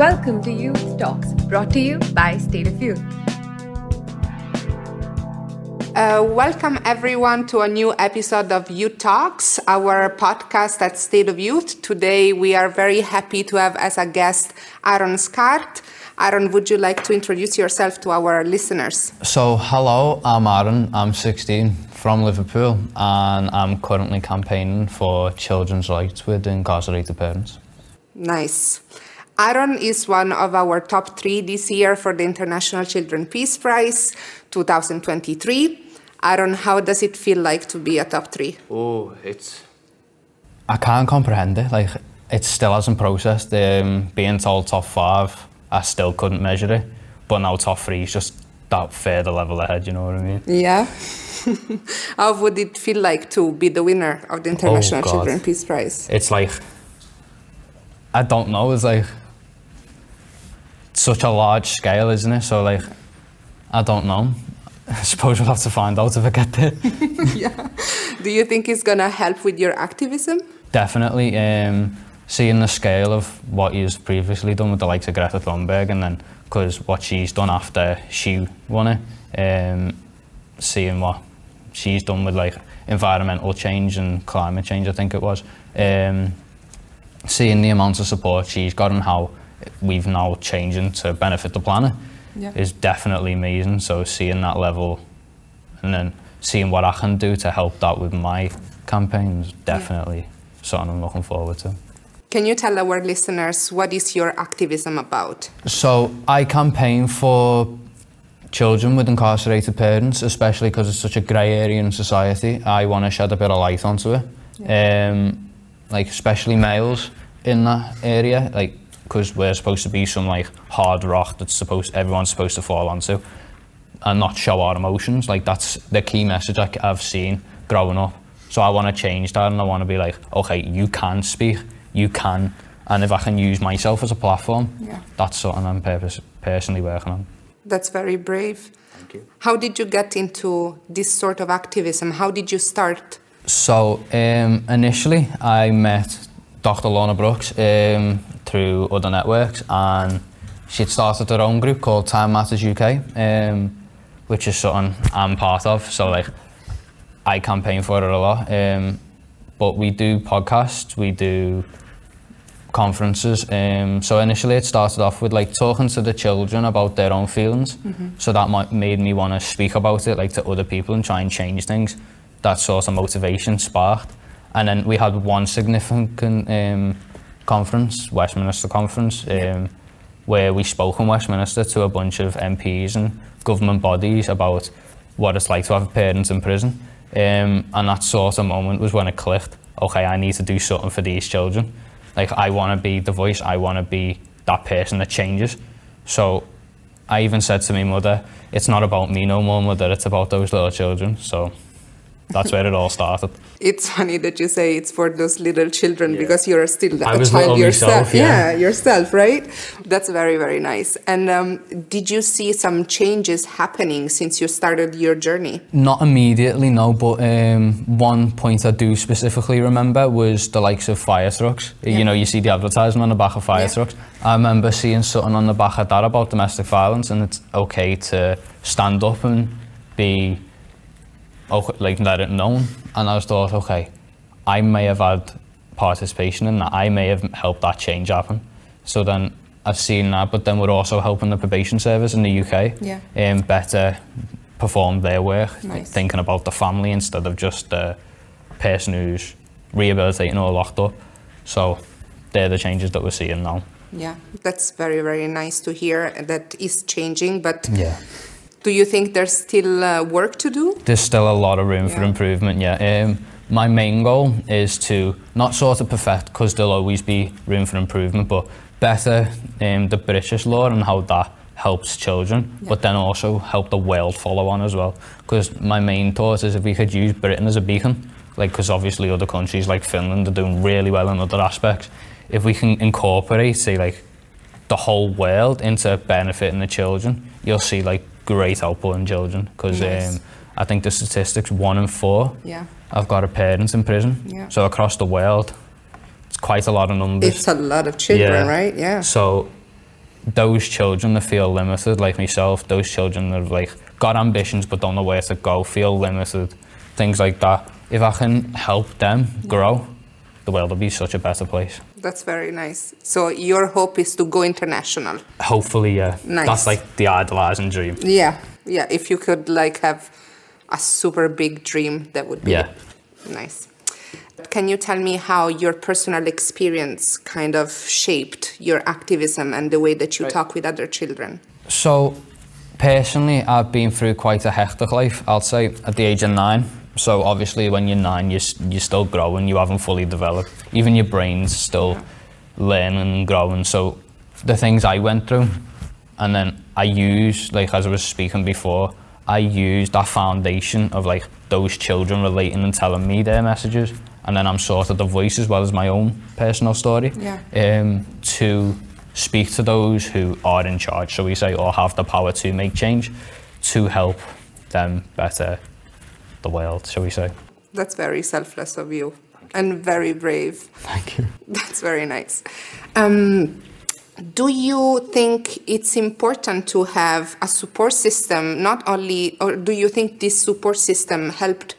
Welcome to Youth Talks, brought to you by State of Youth. Uh, welcome everyone to a new episode of Youth Talks, our podcast at State of Youth. Today we are very happy to have as a guest Aaron Skart. Aaron, would you like to introduce yourself to our listeners? So, hello, I'm Aaron. I'm 16 from Liverpool and I'm currently campaigning for children's rights with incarcerated parents. Nice. Aaron is one of our top three this year for the International Children Peace Prize 2023. Aaron, how does it feel like to be a top three? Oh, it's. I can't comprehend it. Like, it still hasn't processed. Um, being told top five, I still couldn't measure it. But now top three is just that further level ahead, you know what I mean? Yeah. how would it feel like to be the winner of the International oh, Children Peace Prize? It's like. I don't know. It's like such a large scale, isn't it? So like, I don't know. I suppose we'll have to find out if I get there. yeah. Do you think it's gonna help with your activism? Definitely. Um, seeing the scale of what he's previously done with the likes of Greta Thunberg, and then because what she's done after she won it, um, seeing what she's done with like environmental change and climate change, I think it was. Um, seeing the amount of support she's got and how we've now changing to benefit the planet yeah. is definitely amazing. So seeing that level and then seeing what I can do to help that with my campaigns, definitely yeah. something I'm looking forward to. Can you tell our listeners what is your activism about? So I campaign for children with incarcerated parents, especially because it's such a grey area in society. I want to shed a bit of light onto it. Yeah. Um, like especially males in that area, like because we're supposed to be some like hard rock that's supposed everyone's supposed to fall onto and not show our emotions. Like that's the key message I, I've seen growing up. So I want to change that and I want to be like, okay, you can speak, you can, and if I can use myself as a platform, yeah. that's something I'm purpose, personally working on. That's very brave. Thank you. How did you get into this sort of activism? How did you start? So um, initially, I met Dr. Lorna Brookes um, through other networks and she'd started her own group called Time Matters UK, um, which is something I'm part of. So like, I campaign for it a lot. Um, but we do podcasts, we do conferences. Um, so initially it started off with like talking to the children about their own feelings. Mm-hmm. So that made me want to speak about it like to other people and try and change things. That sort of motivation sparked. And then we had one significant um, conference, Westminster Conference, um, where we spoke in Westminster to a bunch of MPs and government bodies about what it's like to have parents in prison. Um, and that sort of moment was when it clicked. Okay, I need to do something for these children. Like, I want to be the voice, I want to be that person that changes. So I even said to my mother, it's not about me no more, mother, it's about those little children. So that's where it all started. It's funny that you say it's for those little children yeah. because you're still I a child yourself. Myself, yeah. yeah. yourself, right? That's very, very nice. And um, did you see some changes happening since you started your journey? Not immediately, no. But um, one point I do specifically remember was the likes of fire trucks. Yeah. You know, you see the advertisement on the back of fire trucks. I remember seeing something on the back of that about domestic violence, and it's okay to stand up and be okay, like let it known. And I was thought, okay, I may have had participation in that. I may have helped that change happen. So then I've seen that, but then we're also helping the probation service in the UK yeah. um, better perform their work, nice. thinking about the family instead of just the person who's rehabilitating or locked up. So they're the changes that we're seeing now. Yeah, that's very, very nice to hear that is changing. But yeah. Do you think there's still uh, work to do? There's still a lot of room yeah. for improvement, yeah. Um, my main goal is to not sort of perfect, because there'll always be room for improvement, but better um, the British law and how that helps children, yeah. but then also help the world follow on as well. Because my main thought is if we could use Britain as a beacon, like because obviously other countries like Finland are doing really well in other aspects, if we can incorporate, say, like the whole world into benefiting the children, you'll see like great output in children because nice. um, I think the statistics one in four yeah. have got a parent in prison. Yeah. So across the world, it's quite a lot of numbers. It's a lot of children, yeah. right? Yeah. So those children that feel limited, like myself, those children that have like got ambitions but don't know where to go, feel limited, things like that. If I can help them grow, the world will be such a better place. That's very nice. So your hope is to go international. Hopefully, yeah. Nice. That's like the idealizing dream. Yeah, yeah. If you could like have a super big dream, that would be Yeah. nice. Can you tell me how your personal experience kind of shaped your activism and the way that you Right. talk with other children? So, personally, I've been through quite a hectic life, I'd say, at the age of nine. So, obviously, when you're nine, you're, you're still growing, you haven't fully developed. Even your brain's still learning and growing. So, the things I went through, and then I use, like, as I was speaking before, I used that foundation of, like, those children relating and telling me their messages. And then I'm sort of the voice as well as my own personal story Yeah. um, to speak to those who are in charge, shall we say, or have the power to make change, to help them better the world, shall we say. That's very selfless of you and very brave. Thank you. That's very nice. Um, do you think it's important to have a support system, not only, or do you think this support system helped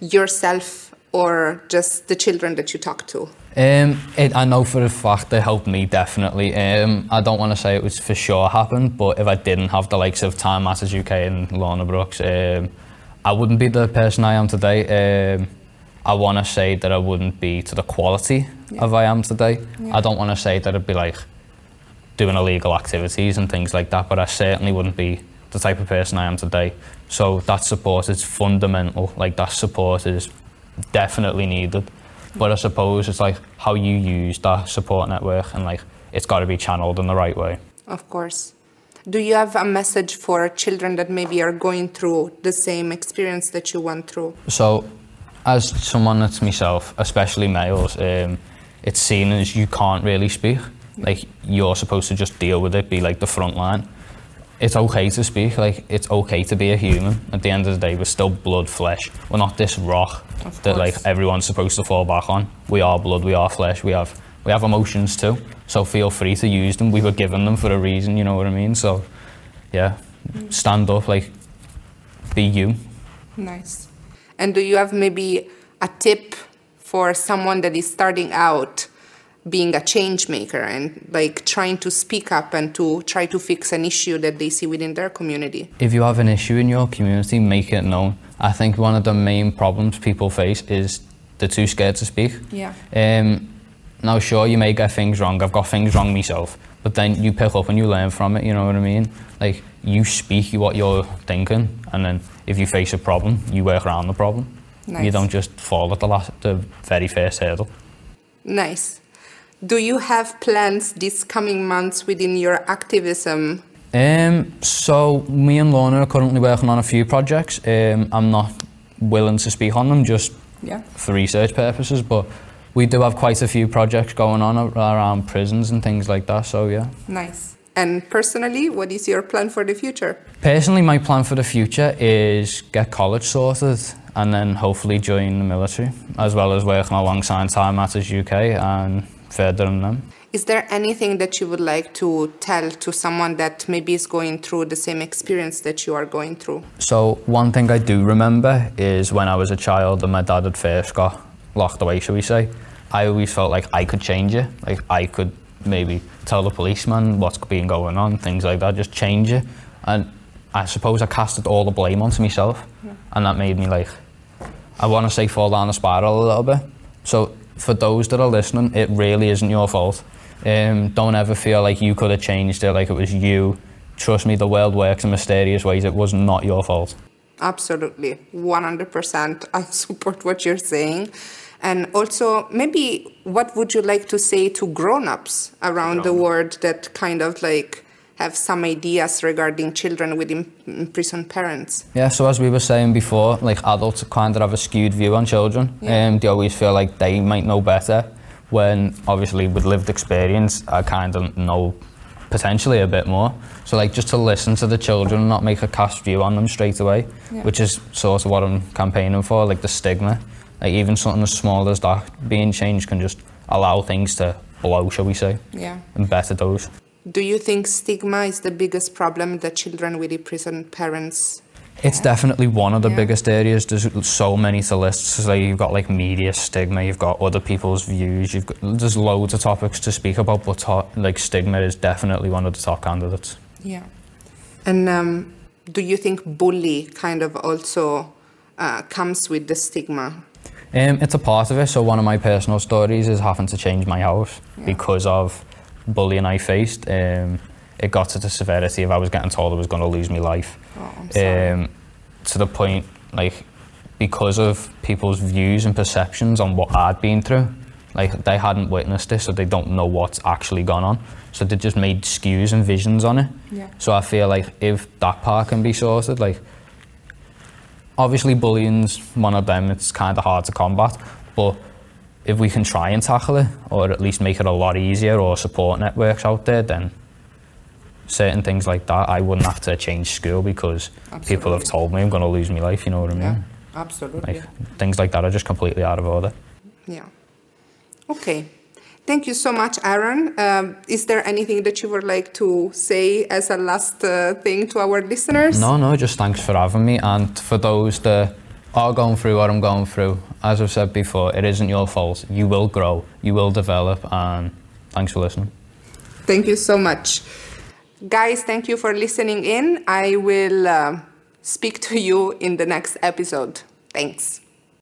yourself or just the children that you talk to? Um, it, I know for a fact it helped me definitely. Um, I don't want to say it was for sure happened, but if I didn't have the likes of Time Matters UK and Lorna Brookes, um, I wouldn't be the person I am today. Um, I want to say that I wouldn't be to the quality of I am today. I don't want to say that I'd be like doing illegal activities and things like that, but I certainly wouldn't be the type of person I am today. So that support is fundamental. Like that support is definitely needed. But I suppose it's like how you use that support network and like it's got to be channeled in the right way. Of course. Do you have a message for children that maybe are going through the same experience that you went through? So, as someone that's myself, especially males, um, it's seen as you can't really speak. Like you're supposed to just deal with it, be like the front line. It's okay to speak. Like it's okay to be a human. At the end of the day, we're still blood, flesh. We're not this rock that like everyone's supposed to fall back on. We are blood. We are flesh. We have we have emotions too. So feel free to use them. We were given them for a reason. You know what I mean? So, yeah, stand up. Like be you. Nice. And do you have maybe a tip for someone that is starting out being a change maker and like trying to speak up and to try to fix an issue that they see within their community? if you have an issue in your community, make it known. I think one of the main problems people face is they're too scared to speak. Yeah. Um, now, sure, you may get things wrong. I've got things wrong myself, but then you pick up and you learn from it. You know what I mean? Like you speak what you're thinking, and then if you face a problem, you work around the problem. Nice. You don't just fall at the last, the very first hurdle. Nice. Do you have plans these coming months within your activism? Um, so me and Lorna are currently working on a few projects. Um, I'm not willing to speak on them just Yeah. for research purposes, but we do have quite a few projects going on around prisons and things like that. So yeah. Nice. And personally, what is your plan for the future? Personally, my plan for the future is get college sorted and then hopefully join the military, as well as working alongside Time Matters UK and furthering them. Is there anything that you would like to tell to someone that maybe is going through the same experience that you are going through? So one thing I do remember is when I was a child and my dad had first got locked away, shall we say, I always felt like I could change it. Like I could maybe tell the policeman what's been going on, things like that, just change it. And I suppose I casted all the blame onto myself and that made me like, I want to say fall down the spiral a little bit. So for those that are listening, it really isn't your fault. Um, don't ever feel like you could have changed it, like it was you. Trust me, the world works in mysterious ways. It was not your fault. Absolutely, 100%. I support what you're saying. And also, maybe what would you like to say to grown ups around the Grown-up. world that kind of like have some ideas regarding children with imprisoned parents? Yeah, so as we were saying before, like adults kind of have a skewed view on children. Yeah. Um, they always feel like they might know better. When obviously with lived experience, I kind of know potentially a bit more. So like just to listen to the children, and not make a cast view on them straight away, Yeah. which is sort of what I'm campaigning for, like the stigma. Like even something as small as that being changed can just allow things to blow, shall we say, Yeah. and better those. Do you think stigma is the biggest problem that children with imprisoned parents? It's definitely one of the Yeah. biggest areas. There's so many to list. So you've got like media stigma, you've got other people's views, you've got there's loads of topics to speak about, but to, like stigma is definitely one of the top candidates. Yeah. And um, do you think bully kind of also uh, comes with the stigma? Um, it's a part of it. So one of my personal stories is having to change my house Yeah. because of bullying I faced. Um, it got to the severity of I was getting told I was going to lose my life. Oh. Um, to the point, like, because of people's views and perceptions on what I'd been through, like, they hadn't witnessed this, so they don't know what's actually gone on. So they just made skews and visions on it. Yeah. So I feel like if that part can be sorted, like, obviously bullying's one of them, it's kind of hard to combat, but if we can try and tackle it, or at least make it a lot easier, or support networks out there, then certain things like that, I wouldn't have to change school because people have told me I'm going to lose my life, you know what I mean? yeah, absolutely. Like, things like that are just completely out of order. Yeah. Okay. Thank you so much, Aaron. Um, is there anything that you would like to say as a last uh, thing to our listeners? No, no, just thanks for having me. And for those that are going through what I'm going through, as I've said before, it isn't your fault. You will grow, you will develop, and thanks for listening. Thank you so much. Guys, thank you for listening in. I will uh, speak to you in the next episode. Thanks.